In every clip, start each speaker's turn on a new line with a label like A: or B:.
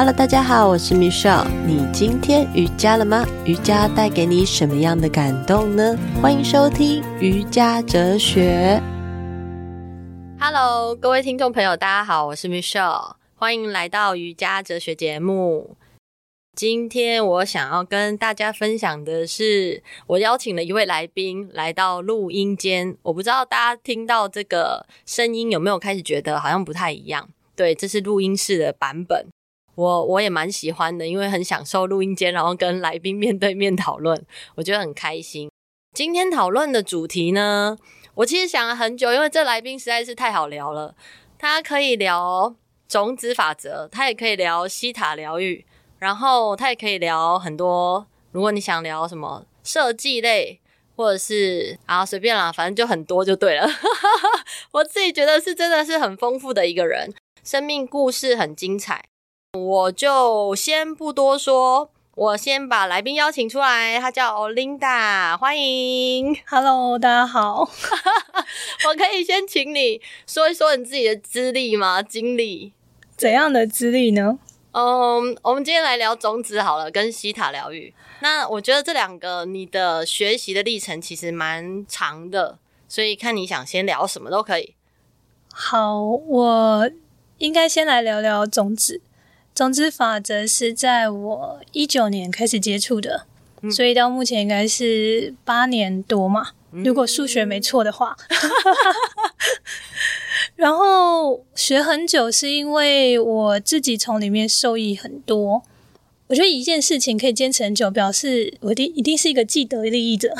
A: Hello，大家好，我是 Michelle。你今天瑜伽了吗？瑜伽带给你什么样的感动呢？欢迎收听瑜伽哲学。Hello，各位听众朋友，大家好，我是 Michelle，欢迎来到瑜伽哲学节目。今天我想要跟大家分享的是，我邀请了一位来宾来到录音间。我不知道大家听到这个声音有没有开始觉得好像不太一样？对，这是录音室的版本。我我也蛮喜欢的，因为很享受录音间，然后跟来宾面对面讨论，我觉得很开心。今天讨论的主题呢，我其实想了很久，因为这来宾实在是太好聊了。他可以聊种子法则，他也可以聊西塔疗愈。然后他也可以聊很多，如果你想聊什么设计类，或者是啊随便啦，反正就很多就对了。我自己觉得是真的是很丰富的一个人，生命故事很精彩。我就先不多说，我先把来宾邀请出来，他叫 Olinda，欢迎。
B: Hello，大家好。
A: 我可以先请你说一说你自己的资历吗？经历？
B: 怎样的资历呢？
A: 嗯，我们今天来聊种子好了，跟西塔疗愈。那我觉得这两个你的学习的历程其实蛮长的，所以看你想先聊什么都可以。
B: 好，我应该先来聊聊种子。种子法则是在我一九年开始接触的，嗯，所以到目前应该是八年多嘛，嗯，如果数学没错的话。然后学很久，是因为我自己从里面受益很多。我觉得一件事情可以坚持很久，表示我一定一定是一个既得利益者。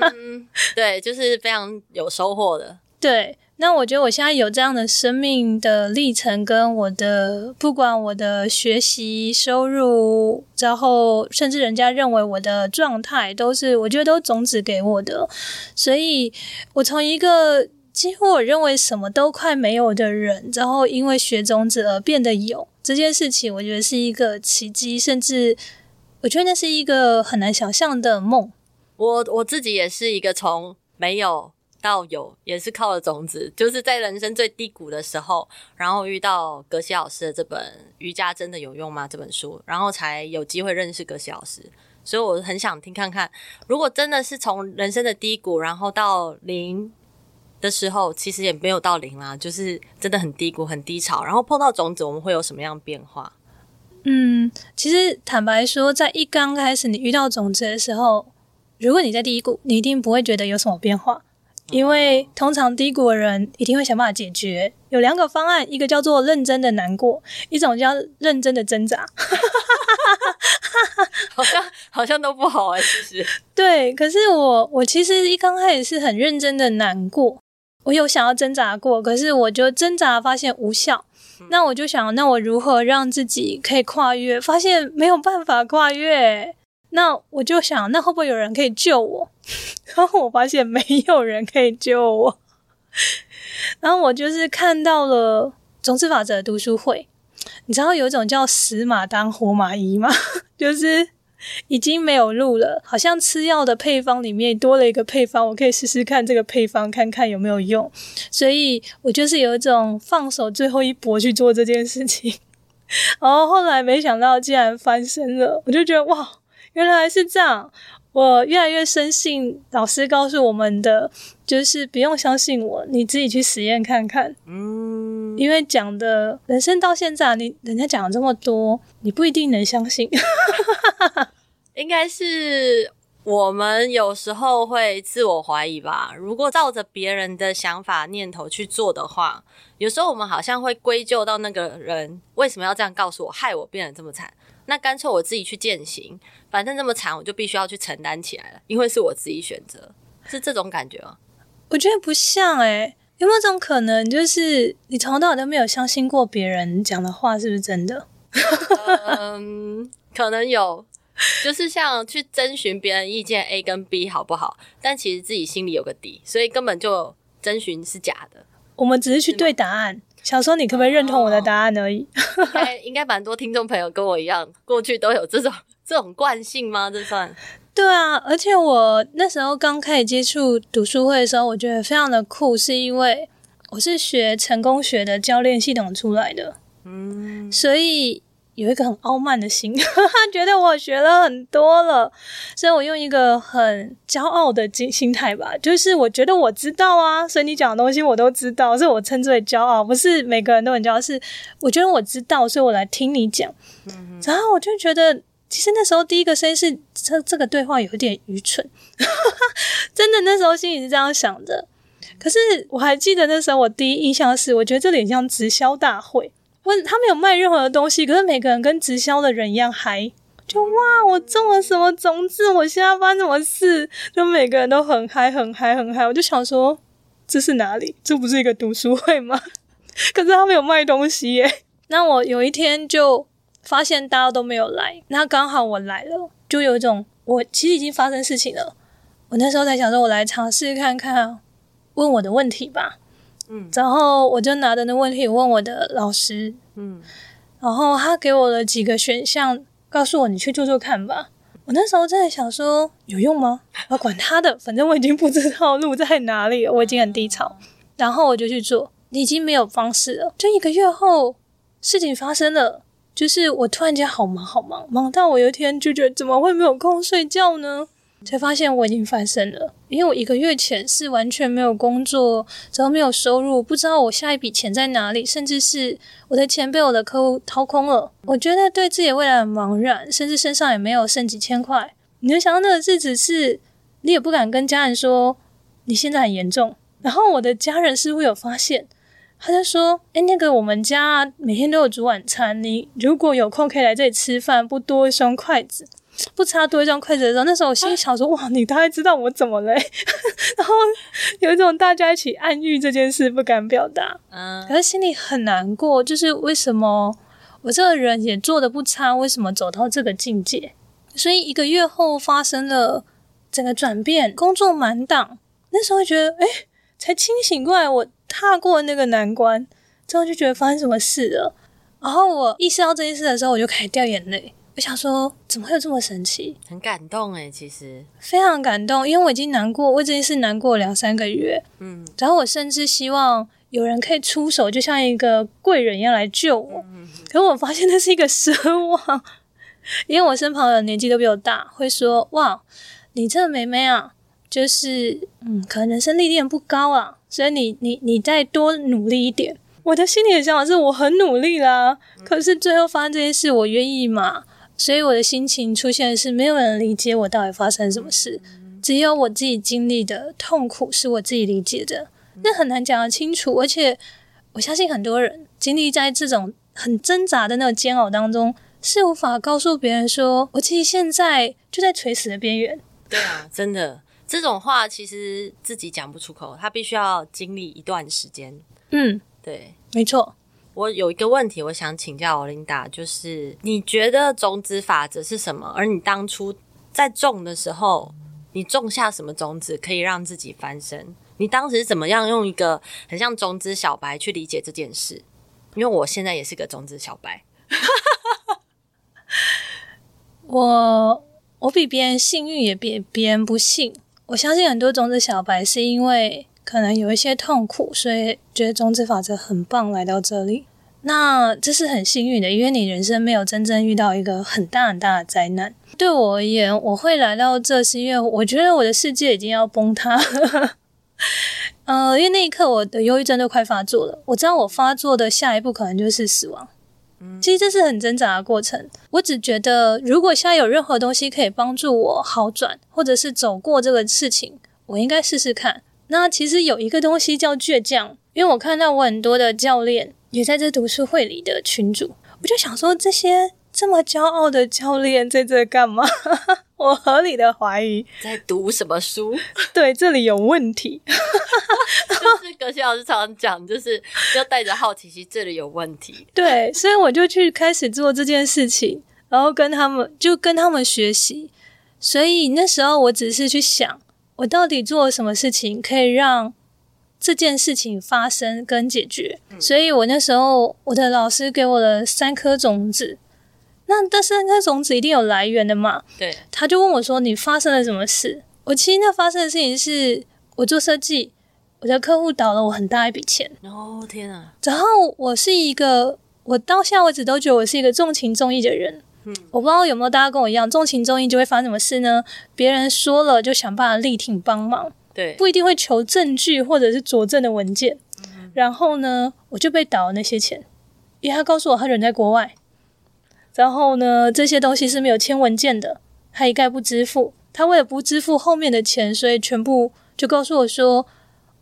A: 嗯，对，就是非常有收获的。
B: 对，那我觉得我现在有这样的生命的历程，跟我的不管我的学习、收入，然后甚至人家认为我的状态，都是我觉得都种子给我的。所以我从一个。几乎我认为什么都快没有的人，然后因为学种子而变得有这件事情，我觉得是一个奇迹，甚至我觉得那是一个很难想象的梦。
A: 我我自己也是一个从没有到有，也是靠了种子，就是在人生最低谷的时候，然后遇到格西老师的这本《瑜伽真的有用吗》这本书，然后才有机会认识格西老师。所以我很想听看看，如果真的是从人生的低谷，然后到零。的时候，其实也没有到零啦，就是真的很低谷、很低潮。然后碰到种子，我们会有什么样变化？
B: 嗯，其实坦白说，在一刚开始你遇到种子的时候，如果你在低谷，你一定不会觉得有什么变化，因为通常低谷的人一定会想办法解决。有两个方案，一个叫做认真的难过，一种叫认真的挣扎。
A: 好像好像都不好啊，其实。
B: 对，可是我我其实一刚开始是很认真的难过。我有想要挣扎过，可是我就挣扎发现无效。那我就想，那我如何让自己可以跨越？发现没有办法跨越。那我就想，那会不会有人可以救我？然后我发现没有人可以救我。然后我就是看到了种子法则读书会。你知道有一种叫死马当活马医吗？就是。已经没有路了，好像吃药的配方里面多了一个配方，我可以试试看这个配方，看看有没有用。所以我就是有一种放手最后一搏去做这件事情，然后后来没想到竟然翻身了，我就觉得哇，原来是这样。我越来越深信老师告诉我们的，就是不用相信我，你自己去实验看看。嗯，因为讲的人生到现在，你人家讲了这么多，你不一定能相信。
A: 应该是我们有时候会自我怀疑吧。如果照着别人的想法念头去做的话，有时候我们好像会归咎到那个人为什么要这样告诉我，害我变得这么惨。那干脆我自己去践行，反正这么惨，我就必须要去承担起来了，因为是我自己选择，是这种感觉吗？
B: 我觉得不像诶、欸，有没有这种可能，就是你从头到尾都没有相信过别人讲的话是不是真的？
A: 嗯，可能有，就是像去征询别人意见 A 跟 B 好不好，但其实自己心里有个底，所以根本就征询是假的。
B: 我们只是去对答案。想说你可不可以认同我的答案而已？
A: 应该应该蛮多听众朋友跟我一样，过去都有这种这种惯性吗？这算？
B: 对啊，而且我那时候刚开始接触读书会的时候，我觉得非常的酷，是因为我是学成功学的教练系统出来的，嗯，所以有一个很傲慢的心，他觉得我学了很多了，所以我用一个很骄傲的心心态吧，就是我觉得我知道啊，所以你讲的东西我都知道，所以我称之为骄傲，不是每个人都很骄傲，是我觉得我知道，所以我来听你讲。嗯、然后我就觉得，其实那时候第一个声音是这这个对话有点愚蠢，真的那时候心里是这样想的。可是我还记得那时候我第一印象是，我觉得这里像直销大会。问他没有卖任何的东西，可是每个人跟直销的人一样嗨，就哇，我种了什么种子，我现在发生什么事，就每个人都很嗨，很嗨，很嗨。我就想说，这是哪里？这不是一个读书会吗？可是他没有卖东西耶。那我有一天就发现大家都没有来，那刚好我来了，就有一种我其实已经发生事情了。我那时候在想说，我来尝试看看，问我的问题吧。嗯，然后我就拿着那问题问我的老师，嗯，然后他给我了几个选项，告诉我你去做做看吧。我那时候真的想说有用吗？我管他的，反正我已经不知道路在哪里，我已经很低潮。然后我就去做，你已经没有方式了。就一个月后，事情发生了，就是我突然间好忙好忙，忙到我有一天就觉得怎么会没有空睡觉呢？才发现我已经翻身了，因为我一个月前是完全没有工作，然后没有收入，不知道我下一笔钱在哪里，甚至是我的钱被我的客户掏空了。我觉得对自己未来很茫然，甚至身上也没有剩几千块。你能想到那个日子是，你也不敢跟家人说你现在很严重。然后我的家人似乎有发现，他就说：“诶，那个我们家每天都有煮晚餐，你如果有空可以来这里吃饭，不多一双筷子。”不插多一双筷子的时候，那时候我心里想说：“哇，你大概知道我怎么嘞？” 然后有一种大家一起暗喻这件事不敢表达，嗯，可是心里很难过，就是为什么我这个人也做的不差，为什么走到这个境界？所以一个月后发生了整个转变，工作满档，那时候觉得哎，才清醒过来，我踏过那个难关之后就觉得发生什么事了。然后我意识到这件事的时候，我就开始掉眼泪。我想说，怎么会有这么神奇？
A: 很感动诶，其实
B: 非常感动，因为我已经难过，我这件事难过两三个月。嗯，然后我甚至希望有人可以出手，就像一个贵人一样来救我。嗯，可是我发现那是一个奢望，因为我身旁的人年纪都比我大，会说：“哇，你这个妹妹啊，就是嗯，可能人生历练不高啊，所以你你你再多努力一点。”我的心里的想法是我很努力啦，可是最后发生这件事，我愿意吗？所以我的心情出现的是没有人理解我到底发生什么事，只有我自己经历的痛苦是我自己理解的，那很难讲得清楚。而且我相信很多人经历在这种很挣扎的那种煎熬当中，是无法告诉别人说，我其实现在就在垂死的边缘。
A: 对啊，真的这种话其实自己讲不出口，他必须要经历一段时间。嗯，对，
B: 没错。
A: 我有一个问题，我想请教 Olinda，就是你觉得种子法则是什么？而你当初在种的时候，你种下什么种子可以让自己翻身？你当时怎么样用一个很像种子小白去理解这件事？因为我现在也是个种子小白，
B: 我我比别人幸运，也比别人不幸。我相信很多种子小白是因为。可能有一些痛苦，所以觉得种子法则很棒，来到这里。那这是很幸运的，因为你人生没有真正遇到一个很大很大的灾难。对我而言，我会来到这，是因为我觉得我的世界已经要崩塌了。呃，因为那一刻我的忧郁症都快发作了，我知道我发作的下一步可能就是死亡。其实这是很挣扎的过程。我只觉得，如果现在有任何东西可以帮助我好转，或者是走过这个事情，我应该试试看。那其实有一个东西叫倔强，因为我看到我很多的教练也在这读书会里的群主，我就想说，这些这么骄傲的教练在这干嘛？我合理的怀疑
A: 在读什么书？
B: 对，这里有问题。
A: 就是格西老师常常讲，就是要带着好奇心，这里有问题。
B: 对，所以我就去开始做这件事情，然后跟他们就跟他们学习。所以那时候我只是去想。我到底做了什么事情可以让这件事情发生跟解决？嗯、所以我那时候我的老师给我了三颗种子，那这三颗种子一定有来源的嘛？
A: 对，
B: 他就问我说：“你发生了什么事？”我其实那发生的事情是我做设计，我的客户倒了我很大一笔钱。
A: 哦天啊！
B: 然后我是一个我到现在为止都觉得我是一个重情重义的人。嗯，我不知道有没有大家跟我一样，重情重义就会发生什么事呢？别人说了就想办法力挺帮忙，
A: 对，
B: 不一定会求证据或者是佐证的文件。嗯，然后呢，我就被倒了那些钱，因为他告诉我他人在国外。然后呢，这些东西是没有签文件的，他一概不支付。他为了不支付后面的钱，所以全部就告诉我说：“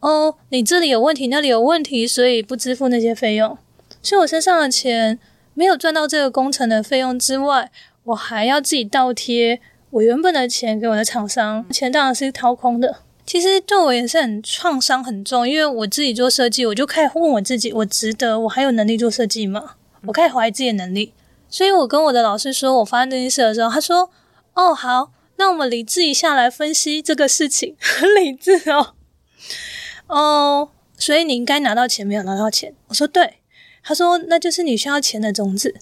B: 哦，你这里有问题，那里有问题，所以不支付那些费用。”所以，我身上的钱没有赚到这个工程的费用之外，我还要自己倒贴我原本的钱给我的厂商，钱当然是掏空的。其实对我也是很创伤很重，因为我自己做设计，我就开始问我自己：我值得？我还有能力做设计吗？我开始怀疑自己的能力。所以我跟我的老师说，我发生这件事的时候，他说：“哦，好，那我们理智一下来分析这个事情，很 理智哦。”哦，所以你应该拿到钱，没有拿到钱。我说对，他说那就是你需要钱的种子。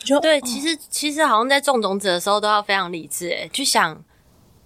B: 我说
A: 对，其实其实好像在种种子的时候都要非常理智，诶，去想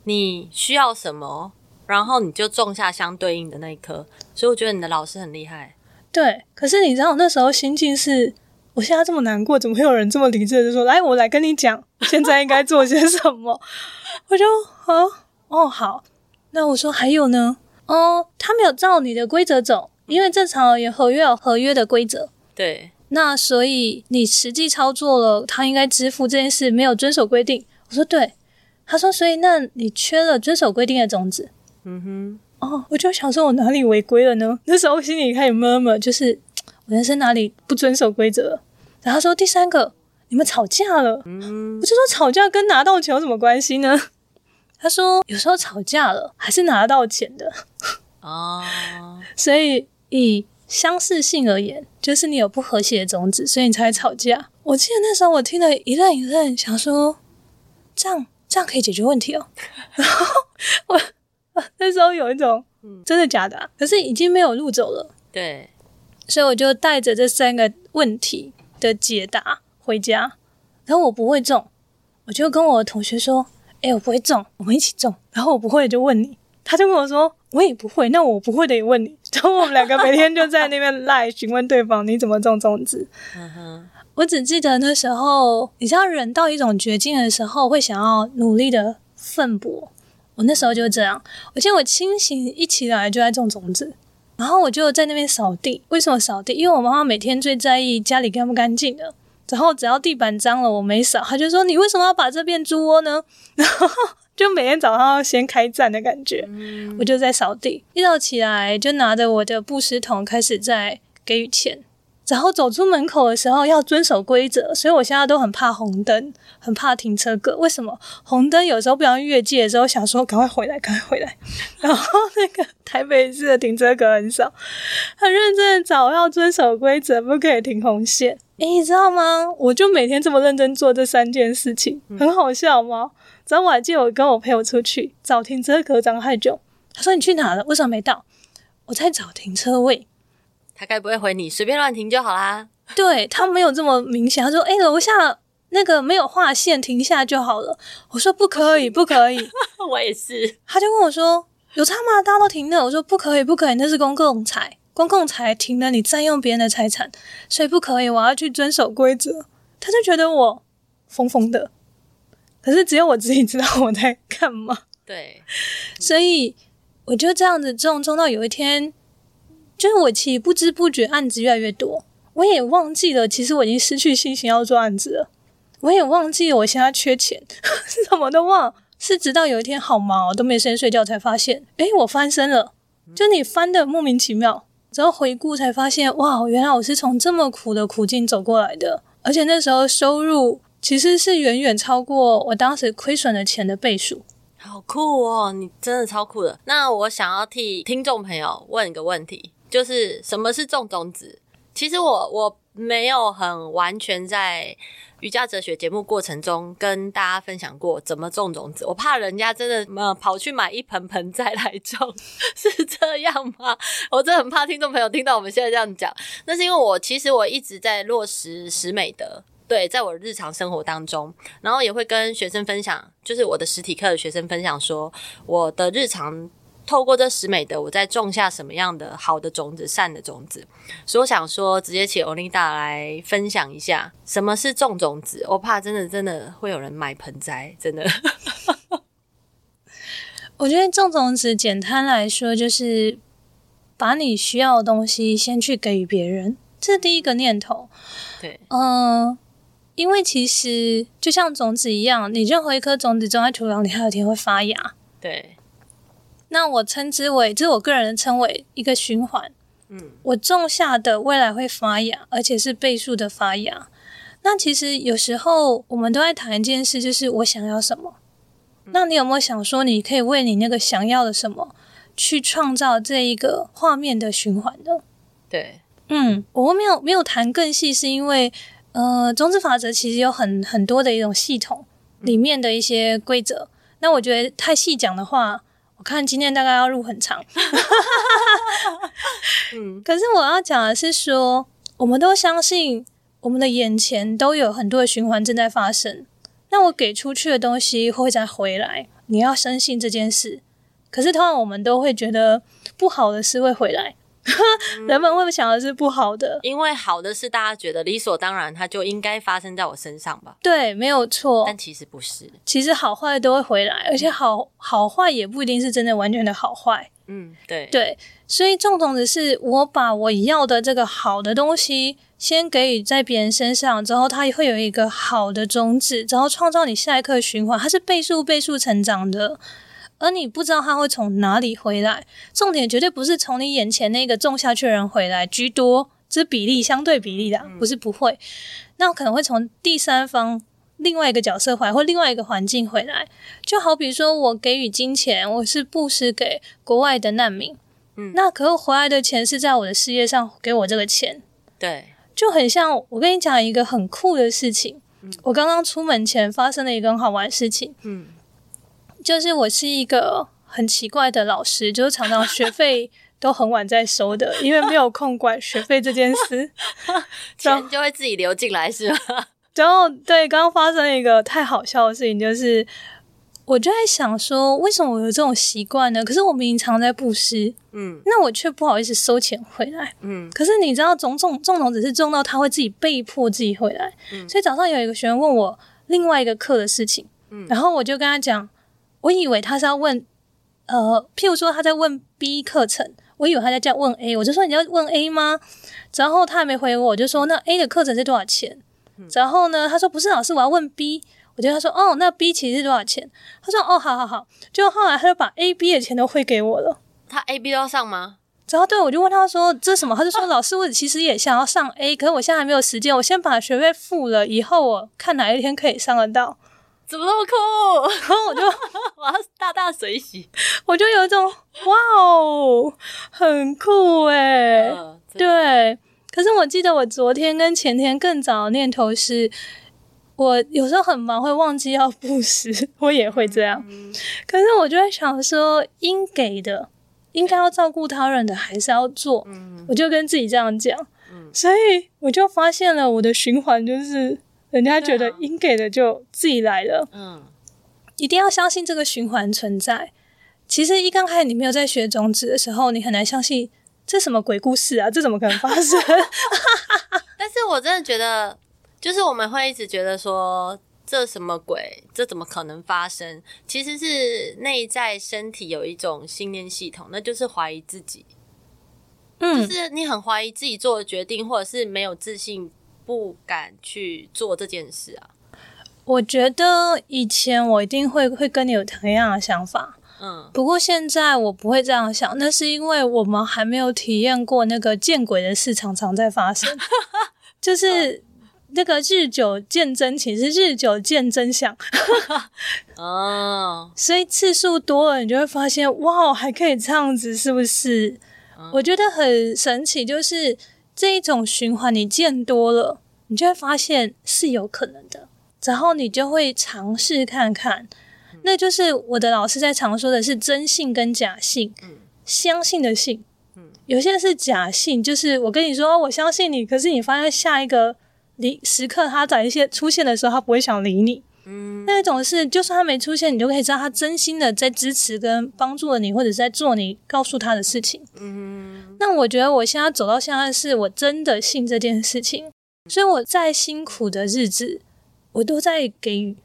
A: 你需要什么，然后你就种下相对应的那一颗。所以我觉得你的老师很厉害。
B: 对，可是你知道我那时候心境是。我现在这么难过，怎么会有人这么理智的就说：“来，我来跟你讲，现在应该做些什么？” 我就啊，哦，好。那我说还有呢？哦，他没有照你的规则走，因为正常而言，合约有合约的规则。
A: 对。
B: 那所以你实际操作了，他应该支付这件事没有遵守规定。我说对。他说：“所以那你缺了遵守规定的种子。”嗯哼。哦，我就想说，我哪里违规了呢？那时候心里开始 murmur，就是我。人生哪里不遵守规则？然后他说第三个，你们吵架了。嗯，我就说吵架跟拿到钱有什么关系呢？他说有时候吵架了还是拿到钱的。哦，所以以相似性而言，就是你有不和谐的种子，所以你才会吵架。我记得那时候我听了一愣一愣，想说这样这样可以解决问题哦。然后我 那时候有一种真的假的啊？可是已经没有路走了。
A: 对。
B: 所以我就带着这三个问题的解答回家，然后我不会种，我就跟我的同学说：“诶，我不会种，我们一起种。”然后我不会就问你，他就跟我说：“我也不会，那我不会的也问你。” 然后我们两个每天就在那边赖询问对方：“你怎么种种子？”嗯，我只记得那时候，你知道人到一种绝境的时候，会想要努力的奋搏。我那时候就这样，我记得我清醒一起来就在种种子。然后我就在那边扫地。为什么扫地？因为我妈妈每天最在意家里干不干净的。然后只要地板脏了，我没扫，她就说：“你为什么要把这变猪窝呢？”然 后就每天早上要先开战的感觉。嗯、我就在扫地，一早起来就拿着我的布施桶开始在给予钱。然后走出门口的时候要遵守规则，所以我现在都很怕红灯，很怕停车格。为什么？红灯有时候不想越界的时候，想说赶快回来，赶快回来。然后那个台北市的停车格很少，很认真的找要遵守规则，不可以停红线。诶，你知道吗？我就每天这么认真做这三件事情，很好笑吗？然后我还记得我跟我朋友出去找停车格找太久，他说你去哪了？为什么没到？我在找停车位。
A: 他该不会回你随便乱停就好啦？
B: 对，他没有这么明显，他说：“哎、欸，楼下那个没有划线，停下就好了。”我说：“不可以，不可以。”
A: 我也是。
B: 他就问我说：“有差吗？大家都停的。”我说：“不可以，不可以，那是公共财，公共财停了，你占用别人的财产，所以不可以。我要去遵守规则。”他就觉得我疯疯的，可是只有我自己知道我在干嘛。
A: 对，
B: 所以我就这样子种种到有一天。就是我其实不知不觉案子越来越多，我也忘记了，其实我已经失去信心要做案子了。我也忘记了我现在缺钱，什么都忘。是直到有一天好忙哦，都没时间睡觉，才发现，诶，我翻身了。就你翻的莫名其妙，然后回顾才发现，哇，原来我是从这么苦的苦境走过来的。而且那时候收入其实是远远超过我当时亏损的钱的倍数。
A: 好酷哦，你真的超酷的。那我想要替听众朋友问一个问题。就是什么是种种子？其实我我没有很完全在瑜伽哲学节目过程中跟大家分享过怎么种种子。我怕人家真的呃跑去买一盆盆栽来种，是这样吗？我真的很怕听众朋友听到我们现在这样讲。那是因为我其实我一直在落实十美德，对，在我日常生活当中，然后也会跟学生分享，就是我的实体课的学生分享说，我的日常。透过这十美德，我在种下什么样的好的种子、善的种子。所以我想说，直接请欧琳达来分享一下什么是种种子。我怕真的真的会有人买盆栽，真的。
B: 我觉得种种子，简单来说就是把你需要的东西先去给予别人，这是第一个念头。
A: 对，
B: 嗯、呃。因为其实就像种子一样，你任何一颗种子种在土壤里，它有一天会发芽。
A: 对。
B: 那我称之为，这是我个人称为一个循环。
A: 嗯。我
B: 种下的未来会发芽，而且是倍数的发芽。那其实有时候我们都在谈一件事，就是我想要什么。嗯。那你有没有想说，你可以为你那个想要的什么，去创造这一个画面的循环呢？
A: 对。
B: 嗯，我没有没有谈更细，是因为。呃，种子法则其实有很很多的一种系统里面的一些规则。嗯、那我觉得太细讲的话，我看今天大概要录很长。嗯，可是我要讲的是说，我们都相信我们的眼前都有很多的循环正在发生。那我给出去的东西会再回来，你要深信这件事。可是通常我们都会觉得不好的事会回来。人们会不会想的是不好的？
A: 因为好的是大家觉得理所当然，它就应该发生在我身上吧？
B: 对，没有错。
A: 但其实不是，
B: 其实好坏都会回来，而且好好坏也不一定是真的完全的好坏。
A: 嗯，对
B: 对。所以种种子是我把我要的这个好的东西先给予在别人身上，之后它也会有一个好的种子，然后创造你下一刻的循环，它是倍数倍数成长的。而你不知道他会从哪里回来，重点绝对不是从你眼前那个种下去的人回来居多，这比例相对比例的，不是不会，那可能会从第三方另外一个角色回来，或另外一个环境回来。就好比说我给予金钱，我是布施给国外的难民，嗯，那可是回来的钱是在我的事业上给我这个钱，
A: 对，
B: 就很像我跟你讲一个很酷的事情，我刚刚出门前发生了一个很好玩的事情，嗯。就是我是一个很奇怪的老师，就是常常学费都很晚在收的，因为没有空管学费这件事，
A: 钱就会自己流进来，是吗？
B: 然后对，刚刚发生一个太好笑的事情，就是我就在想说，为什么我有这种习惯呢？可是我明明常在布施，嗯，那我却不好意思收钱回来，嗯。可是你知道，种种种种只是种到他会自己被迫自己回来，嗯。所以早上有一个学员问我另外一个课的事情，嗯，然后我就跟他讲。我以为他是要问，呃，譬如说他在问 B 课程，我以为他在这样问 A，我就说你要问 A 吗？然后他还没回我，我就说那 A 的课程是多少钱？然后呢，他说不是老师，我要问 B。我就他说哦，那 B 其实是多少钱？他说哦，好好好。就后来他就把 A、B 的钱都汇给我了。
A: 他 A、B 都要上吗？
B: 然后对，我就问他说这是什么？他就说老师，我其实也想要上 A，可是我现在还没有时间，我先把学费付了，以后我看哪一天可以上得到。
A: 怎么那么酷？
B: 然后我就
A: 我要大大水洗，
B: 我就有一种哇哦，很酷哎、呃！对，可是我记得我昨天跟前天更早的念头是，我有时候很忙会忘记要布施，我也会这样。嗯、可是我就在想说，应给的应该要照顾他人的还是要做，嗯、我就跟自己这样讲、嗯。所以我就发现了我的循环就是。人家觉得应给的就自己来了，嗯，一定要相信这个循环存在。其实一刚开始你没有在学种子的时候，你很难相信这什么鬼故事啊，这怎么可能发生？
A: 但是我真的觉得，就是我们会一直觉得说这什么鬼，这怎么可能发生？其实是内在身体有一种信念系统，那就是怀疑自己，嗯，就是你很怀疑自己做的决定，或者是没有自信。不敢去做这件事啊！
B: 我觉得以前我一定会会跟你有同样的想法，嗯，不过现在我不会这样想，那是因为我们还没有体验过那个见鬼的事常常在发生，就是那个日久见真情，是日久见真相，哦，所以次数多了，你就会发现哇，还可以这样子，是不是？嗯，我觉得很神奇，就是。这一种循环，你见多了，你就会发现是有可能的，然后你就会尝试看看。嗯、那就是我的老师在常说的是真信跟假信，嗯、相信的信，嗯，有些是假信，就是我跟你说我相信你，可是你发现下一个离时刻他在一些出现的时候，他不会想理你，嗯，那一种是，就算他没出现，你就可以知道他真心的在支持跟帮助了你，或者是在做你告诉他的事情。嗯，那我觉得我现在走到现在，是我真的信这件事情，所以我再辛苦的日子，我都在给予。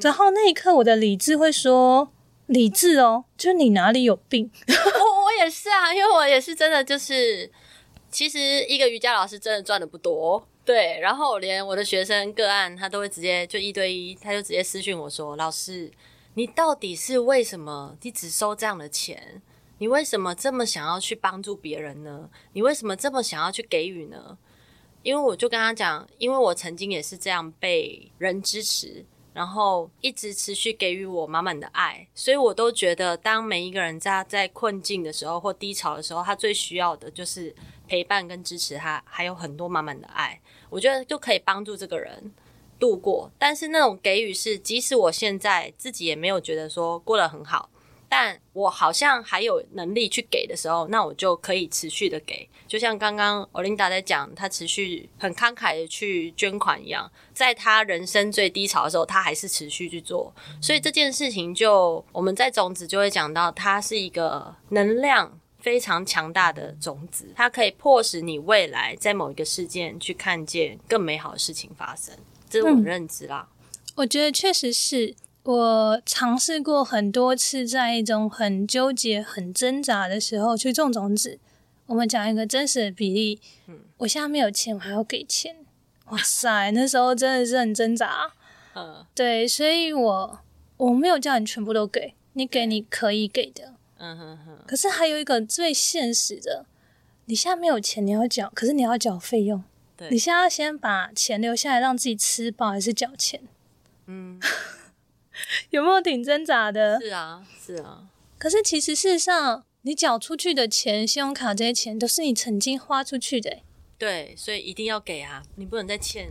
B: 然后那一刻，我的理智会说：“理智哦，就是你哪里有病？”
A: 我我也是啊，因为我也是真的就是，其实一个瑜伽老师真的赚的不多。对，然后连我的学生个案，他都会直接就一对一，他就直接私讯我说：“老师，你到底是为什么？你只收这样的钱？你为什么这么想要去帮助别人呢？你为什么这么想要去给予呢？”因为我就跟他讲，因为我曾经也是这样被人支持，然后一直持续给予我满满的爱，所以我都觉得，当每一个人在在困境的时候或低潮的时候，他最需要的就是陪伴跟支持他，还有很多满满的爱。我觉得就可以帮助这个人度过，但是那种给予是，即使我现在自己也没有觉得说过得很好，但我好像还有能力去给的时候，那我就可以持续的给。就像刚刚 Olinda 在讲，他持续很慷慨的去捐款一样，在他人生最低潮的时候，他还是持续去做。所以这件事情就我们在种子就会讲到，它是一个能量。非常强大的种子，它可以迫使你未来在某一个事件去看见更美好的事情发生，这是我认知啦。
B: 我觉得确实是我尝试过很多次，在一种很纠结、很挣扎的时候去种种子。我们讲一个真实的比例，嗯，我现在没有钱，我还要给钱，哇塞，那时候真的是很挣扎。嗯，对，所以我我没有叫你全部都给，你给你可以给的。嗯哼哼，可是还有一个最现实的，你现在没有钱，你要缴，可是你要缴费用。对，你现在要先把钱留下来让自己吃饱，还是缴钱？嗯，有没有挺挣扎的？
A: 是啊，是啊。
B: 可是其实事实上，你缴出去的钱，信用卡这些钱，都是你曾经花出去的。
A: 对，所以一定要给啊，你不能再欠。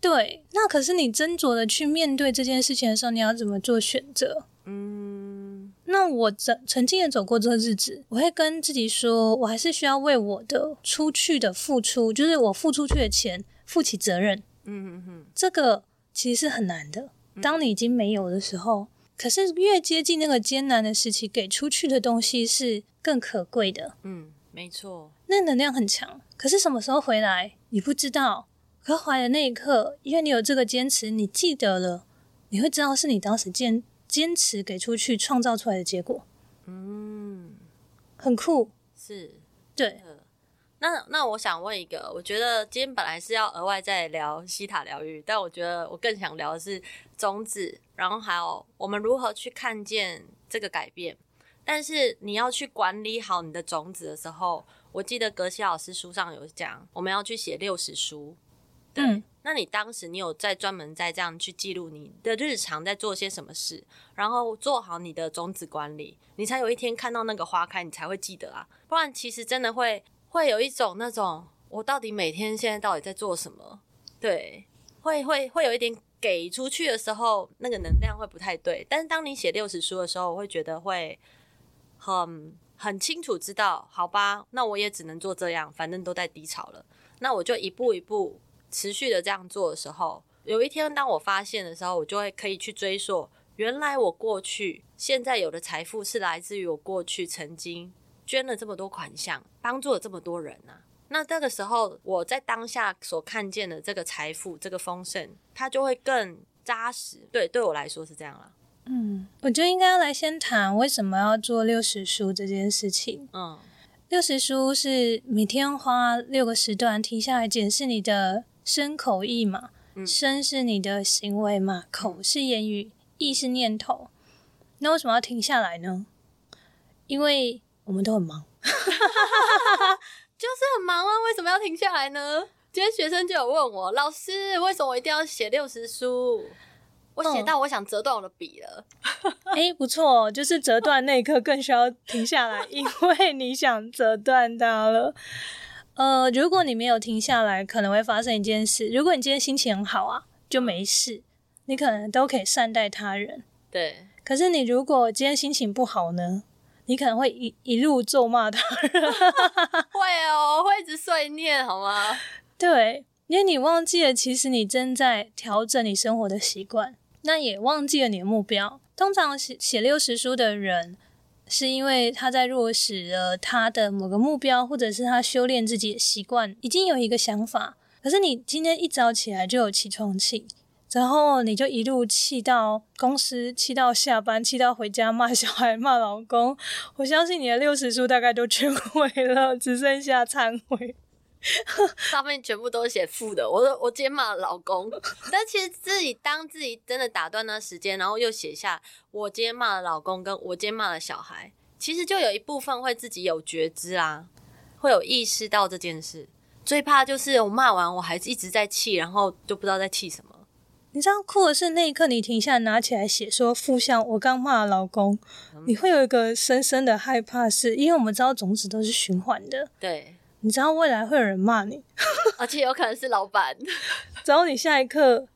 B: 对，那可是你斟酌的去面对这件事情的时候，你要怎么做选择？嗯，那我曾曾经也走过这个日子，我会跟自己说，我还是需要为我的出去的付出，就是我付出去的钱负起责任。嗯嗯嗯，这个其实是很难的。当你已经没有的时候，可是越接近那个艰难的时期，给出去的东西是更可贵的。
A: 嗯，没错，
B: 那能量很强。可是什么时候回来，你不知道。可回来的那一刻，因为你有这个坚持，你记得了，你会知道是你当时坚。坚持给出去创造出来的结果，嗯，很酷，
A: 是，
B: 对。
A: 那那我想问一个，我觉得今天本来是要额外再聊西塔疗愈，但我觉得我更想聊的是种子，然后还有我们如何去看见这个改变。但是你要去管理好你的种子的时候，我记得格西老师书上有讲，我们要去写六十书，对。嗯那你当时你有在专门在这样去记录你的日常在做些什么事，然后做好你的种子管理，你才有一天看到那个花开，你才会记得啊。不然其实真的会会有一种那种我到底每天现在到底在做什么？对，会会会有一点给出去的时候，那个能量会不太对。但是当你写六十书的时候，我会觉得会很很清楚知道，好吧，那我也只能做这样，反正都在低潮了，那我就一步一步。持续的这样做的时候，有一天当我发现的时候，我就会可以去追溯，原来我过去现在有的财富是来自于我过去曾经捐了这么多款项，帮助了这么多人啊。那这个时候我在当下所看见的这个财富，这个丰盛，它就会更扎实。对，对我来说是这样了。
B: 嗯，我觉得应该要来先谈为什么要做六十书这件事情。嗯，六十书是每天花六个时段停下来检视你的。身口意嘛，身是你的行为嘛，口是言语，意是念头。那为什么要停下来呢？因为我们都很忙，
A: 就是很忙啊。为什么要停下来呢？今天学生就有问我，老师，为什么我一定要写六十书？我写到我想折断我的笔了。
B: 哎、嗯欸，不错，就是折断那一刻更需要停下来，因为你想折断它了。呃，如果你没有停下来，可能会发生一件事。如果你今天心情很好啊，就没事，你可能都可以善待他人。
A: 对。
B: 可是你如果今天心情不好呢，你可能会一一路咒骂他人。
A: 会哦，会一直碎念，好吗？
B: 对，因为你忘记了，其实你正在调整你生活的习惯。那也忘记了你的目标。通常写写六十书的人，是因为他在落实了他的某个目标，或者是他修炼自己的习惯，已经有一个想法。可是你今天一早起来就有起床气，然后你就一路气到公司，气到下班，气到回家骂小孩、骂老公。我相信你的六十书大概都全毁了，只剩下忏悔。
A: 上面全部都写负的，我说我今天骂了老公，但其实自己当自己真的打断那时间，然后又写下我今天骂了老公，跟我今天骂了小孩，其实就有一部分会自己有觉知啊，会有意识到这件事。最怕就是我骂完，我还一直在气，然后就不知道在气什么。
B: 你知道哭的是那一刻，你停下来拿起来写说负向我刚骂了老公，嗯，你会有一个深深的害怕是，是因为我们知道种子都是循环的，
A: 对。
B: 你知道未来会有人骂你，
A: 而且有可能是老板。
B: 然后你下一刻，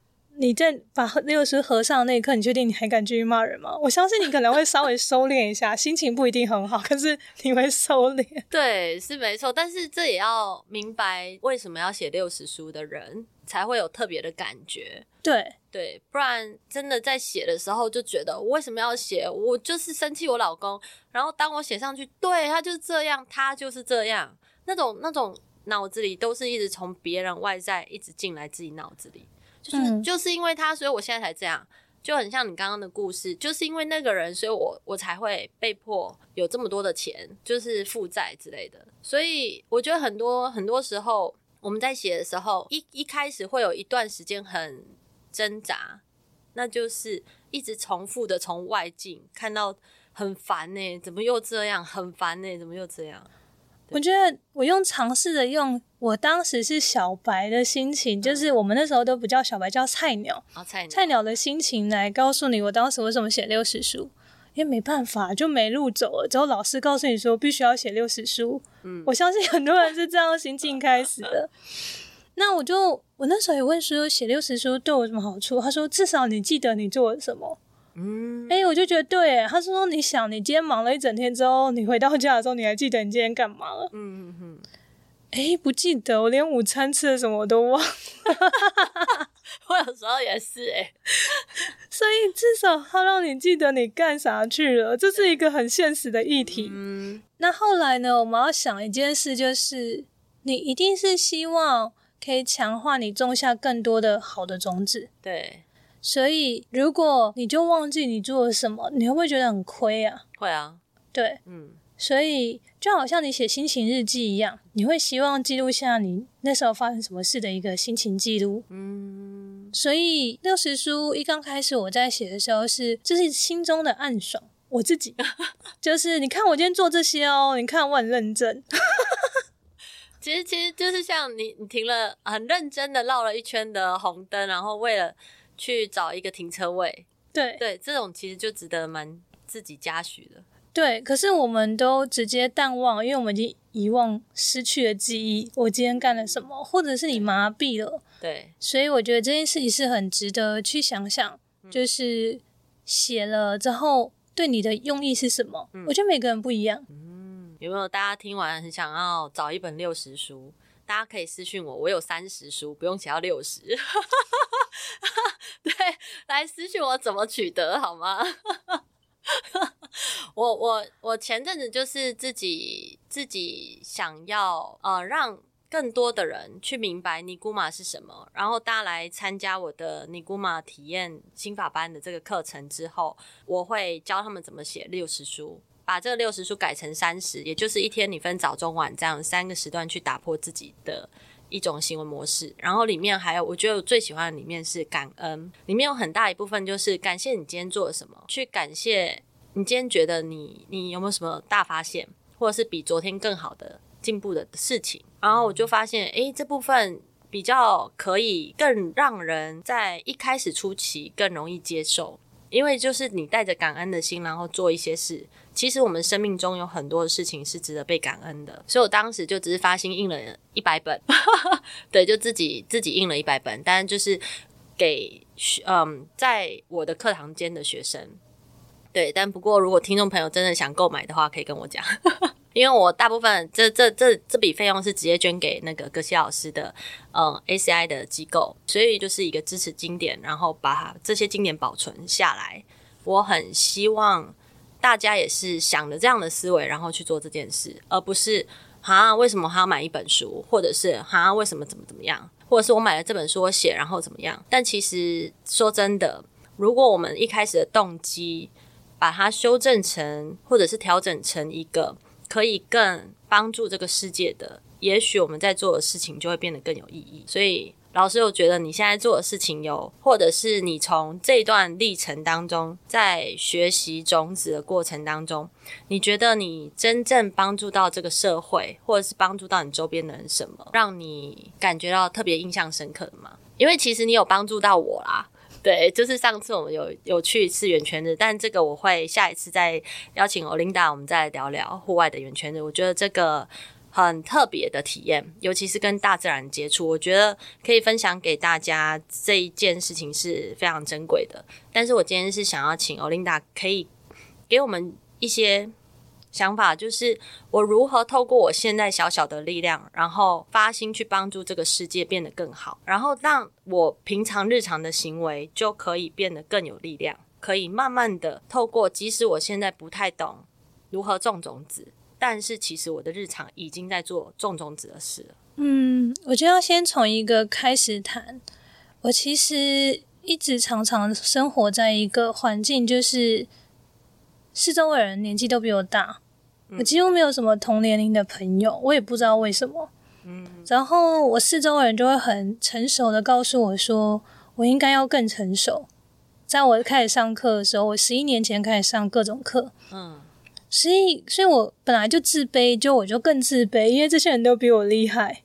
B: 你在把六十合上的那一刻，你确定你还敢继续骂人吗？我相信你可能会稍微收敛一下，心情不一定很好，可是你会收敛。
A: 对，是没错。但是这也要明白，为什么要写六十书的人才会有特别的感觉。
B: 对
A: 对，不然真的在写的时候就觉得，我为什么要写？我就是生气我老公。然后当我写上去，对，他就是这样，他就是这样。那种那种脑子里都是一直从别人外在一直进来自己脑子里，就是、嗯、就是因为他，所以我现在才这样，就很像你刚刚的故事，就是因为那个人，所以我我才会被迫有这么多的钱，就是负债之类的。所以我觉得很多很多时候我们在写的时候，一一开始会有一段时间很挣扎，那就是一直重复的从外境看到很烦呢、欸，怎么又这样？很烦呢、欸，怎么又这样？
B: 我觉得我用尝试的用我当时是小白的心情，就是我们那时候都不叫小白，叫菜鸟。
A: 哦，菜鸟。
B: 菜鸟的心情来告诉你，我当时为什么写六十书，因为没办法，就没路走了。之后老师告诉你说，必须要写六十书。嗯，我相信很多人是这样心境开始的。那我就我那时候也问说，写六十书对我有什么好处？他说，至少你记得你做了什么。嗯，哎、欸，我就觉得对。他说：“你想，你今天忙了一整天之后，你回到家的时候，你还记得你今天干嘛了？”嗯嗯嗯。哎、欸，不记得，我连午餐吃了什么我都忘了。
A: 我有时候也是哎、欸。
B: 所以至少他让你记得你干啥去了，这是一个很现实的议题。嗯。那后来呢？我们要想一件事，就是你一定是希望可以强化你种下更多的好的种子。
A: 对。
B: 所以，如果你就忘记你做了什么，你会不会觉得很亏啊？
A: 会啊，
B: 对，嗯，所以就好像你写心情日记一样，你会希望记录下你那时候发生什么事的一个心情记录。嗯，所以六十书一刚开始我在写的时候是，就是心中的暗爽，我自己 就是你看我今天做这些哦，你看我很认真。
A: 其实其实就是像你，你停了很认真的绕了一圈的红灯，然后为了。去找一个停车位，
B: 对
A: 对，这种其实就值得蛮自己嘉许的。
B: 对，可是我们都直接淡忘，因为我们已经遗忘、失去了记忆。我今天干了什么，或者是你麻痹了？
A: 对，
B: 所以我觉得这件事情是很值得去想想，就是写了之后对你的用意是什么？嗯，我觉得每个人不一样。
A: 嗯，有没有大家听完很想要找一本六十书？大家可以私信我，我有三十书，不用写到六十。对，来私讯我怎么取得好吗？我我我前阵子就是自己自己想要呃，让更多的人去明白尼姑玛是什么，然后大家来参加我的尼姑玛体验心法班的这个课程之后，我会教他们怎么写六十书。把这个六十书改成三十，也就是一天你分早中晚这样三个时段去打破自己的一种行为模式。然后里面还有，我觉得我最喜欢的里面是感恩，里面有很大一部分就是感谢你今天做了什么，去感谢你今天觉得你你有没有什么大发现，或者是比昨天更好的进步的事情。然后我就发现，诶，这部分比较可以更让人在一开始初期更容易接受。因为就是你带着感恩的心，然后做一些事。其实我们生命中有很多的事情是值得被感恩的，所以我当时就只是发心印了一百本，对，就自己自己印了一百本，但就是给嗯，在我的课堂间的学生，对。但不过如果听众朋友真的想购买的话，可以跟我讲。因为我大部分这这这这笔费用是直接捐给那个葛西老师的，嗯，ACI 的机构，所以就是一个支持经典，然后把这些经典保存下来。我很希望大家也是想着这样的思维，然后去做这件事，而不是啊，为什么还要买一本书，或者是啊，为什么怎么怎么样，或者是我买了这本书我写，然后怎么样？但其实说真的，如果我们一开始的动机把它修正成，或者是调整成一个。可以更帮助这个世界的，也许我们在做的事情就会变得更有意义。所以，老师，我觉得你现在做的事情有，或者是你从这段历程当中，在学习种子的过程当中，你觉得你真正帮助到这个社会，或者是帮助到你周边的人什么，让你感觉到特别印象深刻的吗？因为其实你有帮助到我啦。对，就是上次我们有有去一次圆圈日，但这个我会下一次再邀请欧琳达，我们再来聊聊户外的圆圈日。我觉得这个很特别的体验，尤其是跟大自然接触，我觉得可以分享给大家这一件事情是非常珍贵的。但是我今天是想要请欧琳达可以给我们一些。想法就是我如何透过我现在小小的力量，然后发心去帮助这个世界变得更好，然后让我平常日常的行为就可以变得更有力量，可以慢慢的透过，即使我现在不太懂如何种种子，但是其实我的日常已经在做种种子的事了。
B: 嗯，我就要先从一个开始谈。我其实一直常常生活在一个环境，就是。四周的人年纪都比我大，我几乎没有什么同年龄的朋友，我也不知道为什么。嗯，然后我四周的人就会很成熟的告诉我说，我应该要更成熟。在我开始上课的时候，我十一年前开始上各种课，嗯，所以，所以我本来就自卑，就我就更自卑，因为这些人都比我厉害，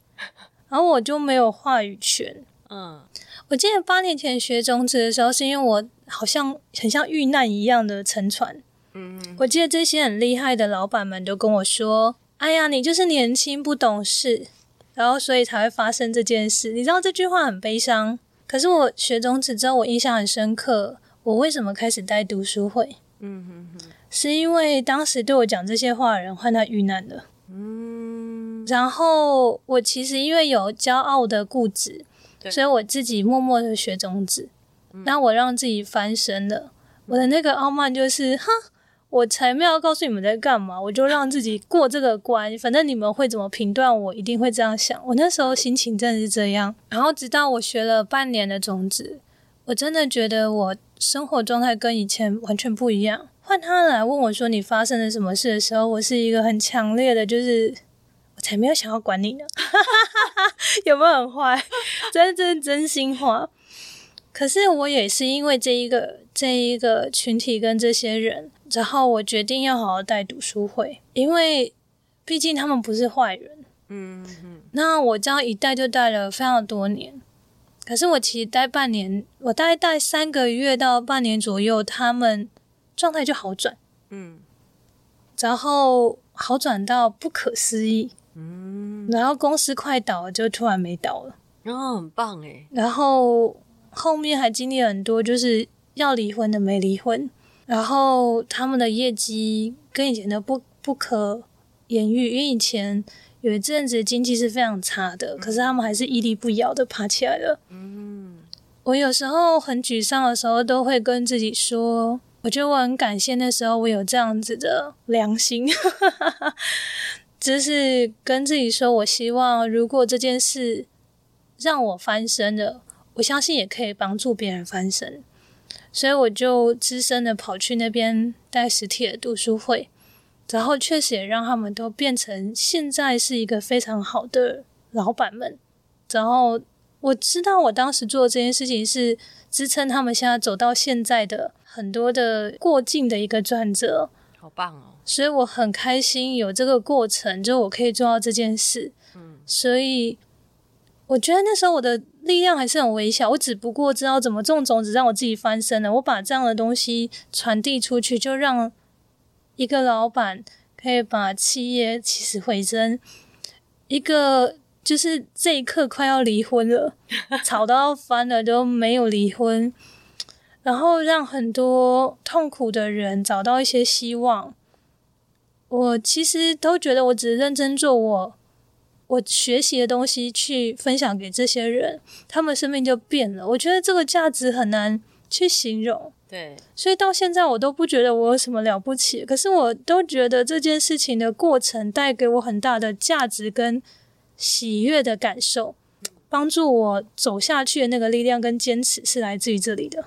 B: 然后我就没有话语权。嗯，我记得八年前学种子的时候，是因为我好像很像遇难一样的沉船。嗯，我记得这些很厉害的老板们都跟我说：“哎呀，你就是年轻不懂事，然后所以才会发生这件事。”你知道这句话很悲伤，可是我学种子之后，我印象很深刻。我为什么开始带读书会？嗯哼哼，是因为当时对我讲这些话的人换他遇难了。嗯，然后我其实因为有骄傲的固执，所以我自己默默的学种子，那我让自己翻身了。我的那个傲慢就是，哈。我才没有告诉你们在干嘛，我就让自己过这个关。反正你们会怎么评断我，一定会这样想。我那时候心情真的是这样。然后直到我学了半年的种子，我真的觉得我生活状态跟以前完全不一样。换他来问我说你发生了什么事的时候，我是一个很强烈的，就是我才没有想要管你呢。有没有很坏？真真，真心话。可是我也是因为这一个这一个群体跟这些人。然后我决定要好好带读书会，因为毕竟他们不是坏人。嗯嗯。那我这样一带就带了非常多年，可是我其实待半年，我大概带三个月到半年左右，他们状态就好转。嗯。然后好转到不可思议。嗯。然后公司快倒了，就突然没倒了。
A: 哦，很棒诶。
B: 然后后面还经历很多，就是要离婚的没离婚。然后他们的业绩跟以前的不不可言喻，因为以前有一阵子经济是非常差的，可是他们还是屹立不摇的爬起来了。嗯，我有时候很沮丧的时候，都会跟自己说，我觉得我很感谢那时候我有这样子的良心，就是跟自己说，我希望如果这件事让我翻身了，我相信也可以帮助别人翻身。所以我就资深的跑去那边带实体的读书会，然后确实也让他们都变成现在是一个非常好的老板们。然后我知道我当时做的这件事情是支撑他们现在走到现在的很多的过境的一个转折，
A: 好棒哦！
B: 所以我很开心有这个过程，就我可以做到这件事。嗯，所以我觉得那时候我的。力量还是很微小，我只不过知道怎么种种子，让我自己翻身了。我把这样的东西传递出去，就让一个老板可以把企业起死回生。一个就是这一刻快要离婚了，吵到要翻了都没有离婚，然后让很多痛苦的人找到一些希望。我其实都觉得我只是认真做我我学习的东西去分享给这些人，他们生命就变了。我觉得这个价值很难去形容。
A: 对，
B: 所以到现在我都不觉得我有什么了不起，可是我都觉得这件事情的过程带给我很大的价值跟喜悦的感受，帮助我走下去的那个力量跟坚持是来自于这里的。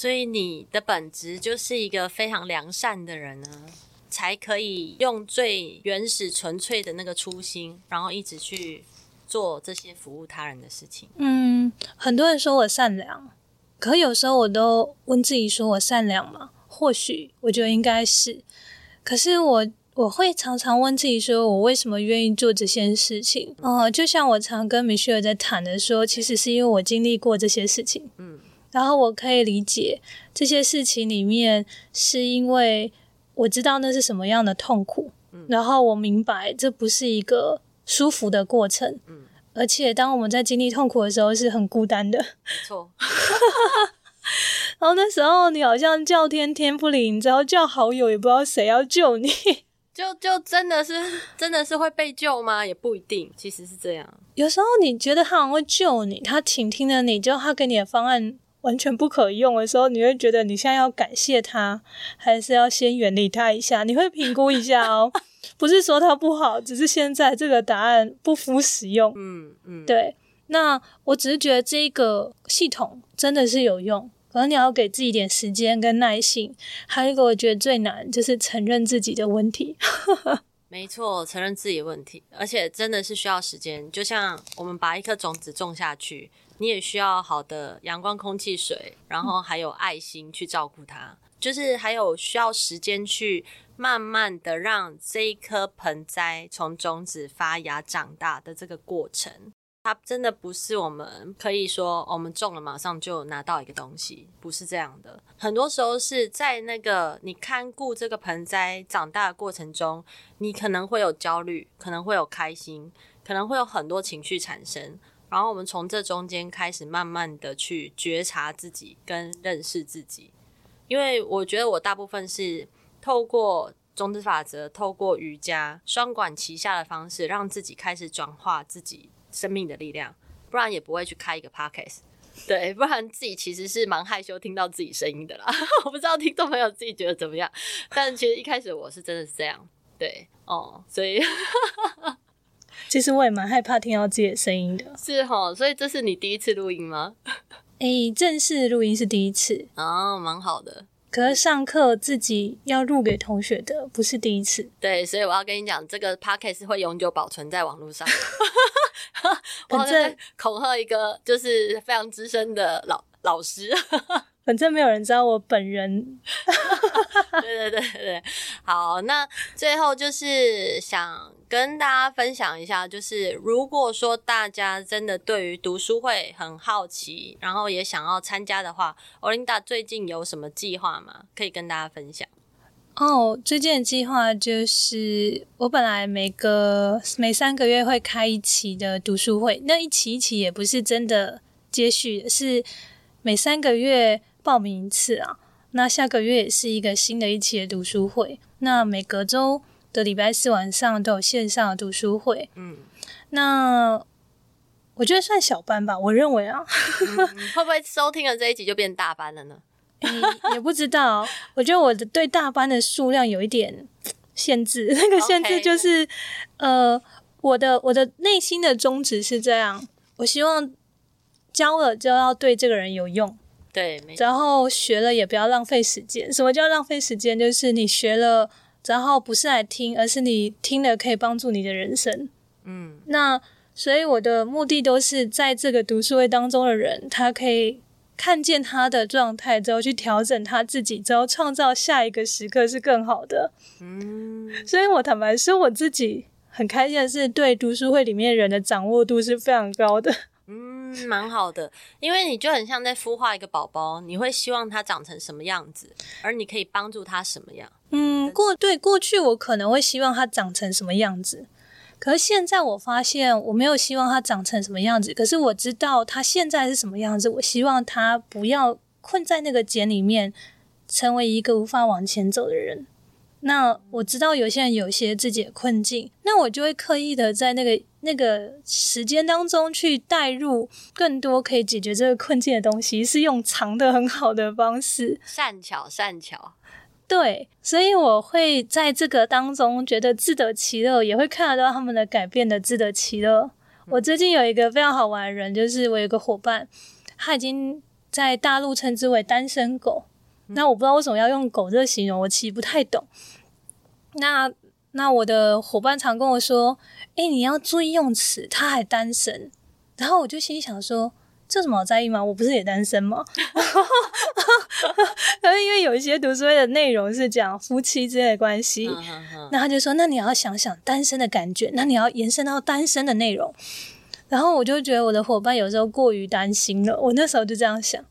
A: 所以你的本质就是一个非常良善的人呢，才可以用最原始纯粹的那个初心，然后一直去做这些服务他人的事情。
B: 嗯，很多人说我善良。可有时候我都问自己说：“我善良吗？”或许我觉得应该是。可是我我会常常问自己说：“我为什么愿意做这些事情？”嗯，就像我常跟米歇尔在谈的说，其实是因为我经历过这些事情，嗯，然后我可以理解这些事情里面是因为我知道那是什么样的痛苦，嗯，然后我明白这不是一个舒服的过程，嗯。而且，当我们在经历痛苦的时候，是很孤单的。没
A: 错。
B: 然后那时候，你好像叫天天不灵，然后叫好友也不知道谁要救你，
A: 就就真的是真的是会被救吗？也不一定，其实是这样。
B: 有时候你觉得他好像会救你，他倾听了你，就他给你的方案完全不可用的时候，你会觉得你现在要感谢他，还是要先远离他一下？你会评估一下哦。不是说他不好，只是现在这个答案不敷实用。嗯嗯，对。那我只是觉得这个系统真的是有用，可能你要给自己一点时间跟耐心。还有一个我觉得最难就是承认自己的问题。
A: 没错，承认自己的问题，而且真的是需要时间。就像我们把一颗种子种下去，你也需要好的阳光、空气、水，然后还有爱心去照顾它。就是还有需要时间去慢慢的让这一颗盆栽从种子发芽长大的这个过程，它真的不是我们可以说我们种了马上就拿到一个东西，不是这样的。很多时候是在那个你看顾这个盆栽长大的过程中，你可能会有焦虑，可能会有开心，可能会有很多情绪产生，然后我们从这中间开始慢慢的去觉察自己跟认识自己。因为我觉得我大部分是透过种子法则，透过瑜伽双管齐下的方式，让自己开始转化自己生命的力量，不然也不会去开一个 podcast。对，不然自己其实是蛮害羞听到自己声音的啦。我不知道听众朋友自己觉得怎么样，但其实一开始我是真的是这样。对，哦，所以
B: 其实我也蛮害怕听到自己的声音的。
A: 是齁，所以这是你第一次录音吗？
B: 诶、欸，正式录音是第一次
A: 哦，蛮好的。
B: 可是上课自己要录给同学的不是第一次，
A: 对，所以我要跟你讲，这个 podcast 会永久保存在网络上。
B: 反正
A: 恐吓一个就是非常资深的老老师。
B: 反正没有人知道我本人。
A: 对对对对，好，那最后就是想跟大家分享一下，就是如果说大家真的对于读书会很好奇，然后也想要参加的话，Olinda 最近有什么计划吗？可以跟大家分享。
B: 哦，最近的计划就是我本来每个每三个月会开一期的读书会，那一期一期也不是真的接续，是每三个月。报名一次啊，那下个月也是一个新的一期的读书会。那每隔周的礼拜四晚上都有线上的读书会。嗯，那我觉得算小班吧，我认为啊，
A: 嗯、会不会收听了这一集就变大班了呢？
B: 欸、也不知道。我觉得我的对大班的数量有一点限制，那个限制就是.呃，我的我的内心的宗旨是这样，我希望教了就要对这个人有用。
A: 对，
B: 然后学了也不要浪费时间。什么叫浪费时间？就是你学了，然后不是来听，而是你听了可以帮助你的人生。嗯，那所以我的目的都是在这个读书会当中的人，他可以看见他的状态之后去调整他自己，之后创造下一个时刻是更好的。嗯，所以我坦白说，我自己很开心的是，对读书会里面人的掌握度是非常高的。
A: 嗯，蛮好的，因为你就很像在孵化一个宝宝，你会希望他长成什么样子，而你可以帮助他什么
B: 样？过对过去我可能会希望他长成什么样子，可是现在我发现我没有希望他长成什么样子，可是我知道他现在是什么样子，我希望他不要困在那个茧里面，成为一个无法往前走的人。那我知道有些人有些自己的困境，那我就会刻意的在那个那个时间当中去带入更多可以解决这个困境的东西，是用藏的很好的方式，
A: 善巧善巧。
B: 对，所以我会在这个当中觉得自得其乐，也会看得到他们的改变的自得其乐。嗯、我最近有一个非常好玩的人，就是我有一个伙伴，他已经在大陆称之为单身狗。那我不知道为什么要用狗这个形容，我其实不太懂。那那我的伙伴常跟我说：“诶，你要注意用词，他还单身。”然后我就心想说：“这什么好在意吗？我不是也单身吗？” 然后因为有一些读书会的内容是讲夫妻之间的关系，那他就说：“那你要想想单身的感觉，那你要延伸到单身的内容。”然后我就觉得我的伙伴有时候过于担心了。我那时候就这样想。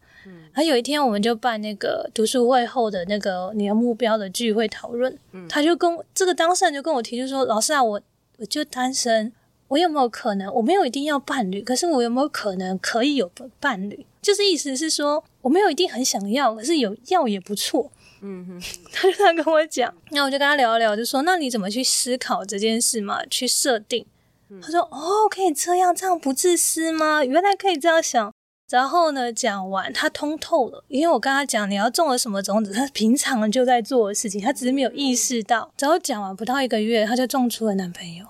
B: 然后有一天，我们就办那个读书会后的那个你的目标的聚会讨论。嗯，他就跟这个当事人就跟我提出说：“老师啊，我我就单身，我有没有可能？我没有一定要伴侣，可是我有没有可能可以有个伴侣？就是意思是说，我没有一定很想要，可是有要也不错。”嗯哼，他就这样跟我讲。那我就跟他聊一聊，就说：“那你怎么去思考这件事嘛？去设定？”他说：“哦，可以这样，这样不自私吗？原来可以这样想。”然后呢，讲完他通透了，因为我跟他讲你要种了什么种子，他平常就在做的事情，他只是没有意识到。然后讲完不到一个月，他就种出了男朋友，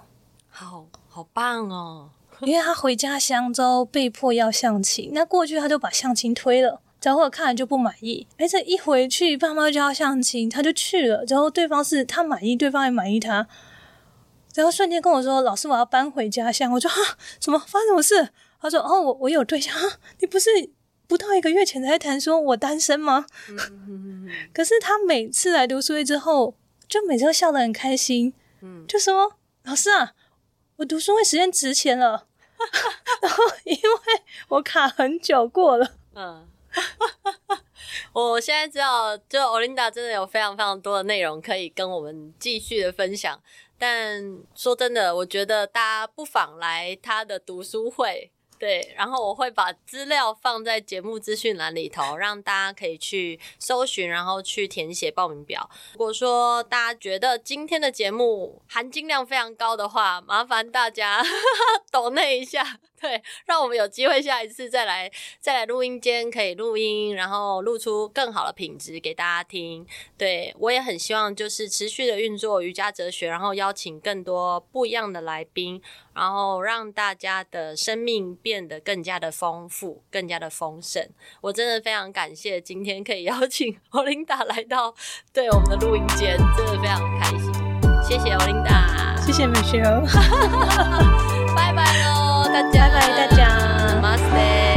A: 好好棒哦！
B: 因为他回家乡之后被迫要相亲，那过去他就把相亲推了，然后看了就不满意，而且一回去爸妈就要相亲，他就去了，然后对方是他满意，对方也满意他，然后瞬间跟我说：“老师，我要搬回家乡。”我说：“哈，什么？发生什么事？”他说：“哦，我我有对象，你不是不到一个月前才谈说我单身吗？”可是他每次来读书会之后，就每次都笑得很开心，就说：“老师啊，我读书会时间值钱了。”然后因为我卡很久过了，嗯，
A: 我现在知道，就 Olinda 真的有非常非常多的内容可以跟我们继续的分享。但说真的，我觉得大家不妨来他的读书会。对，然后我会把资料放在节目资讯栏里头，让大家可以去搜寻，然后去填写报名表。如果说大家觉得今天的节目含金量非常高的话，麻烦大家 抖内一下。对，让我们有机会下一次再来，再来录音间可以录音，然后录出更好的品质给大家听。对，我也很希望就是持续的运作瑜伽哲学，然后邀请更多不一样的来宾，然后让大家的生命变得更加的丰富，更加的丰盛。我真的非常感谢今天可以邀请 Olinda 来到对我们的录音间，真的非常开心。谢谢 Olinda，
B: 谢谢 Michelle，
A: 拜拜喽。大家，拜拜，大家，Namaste。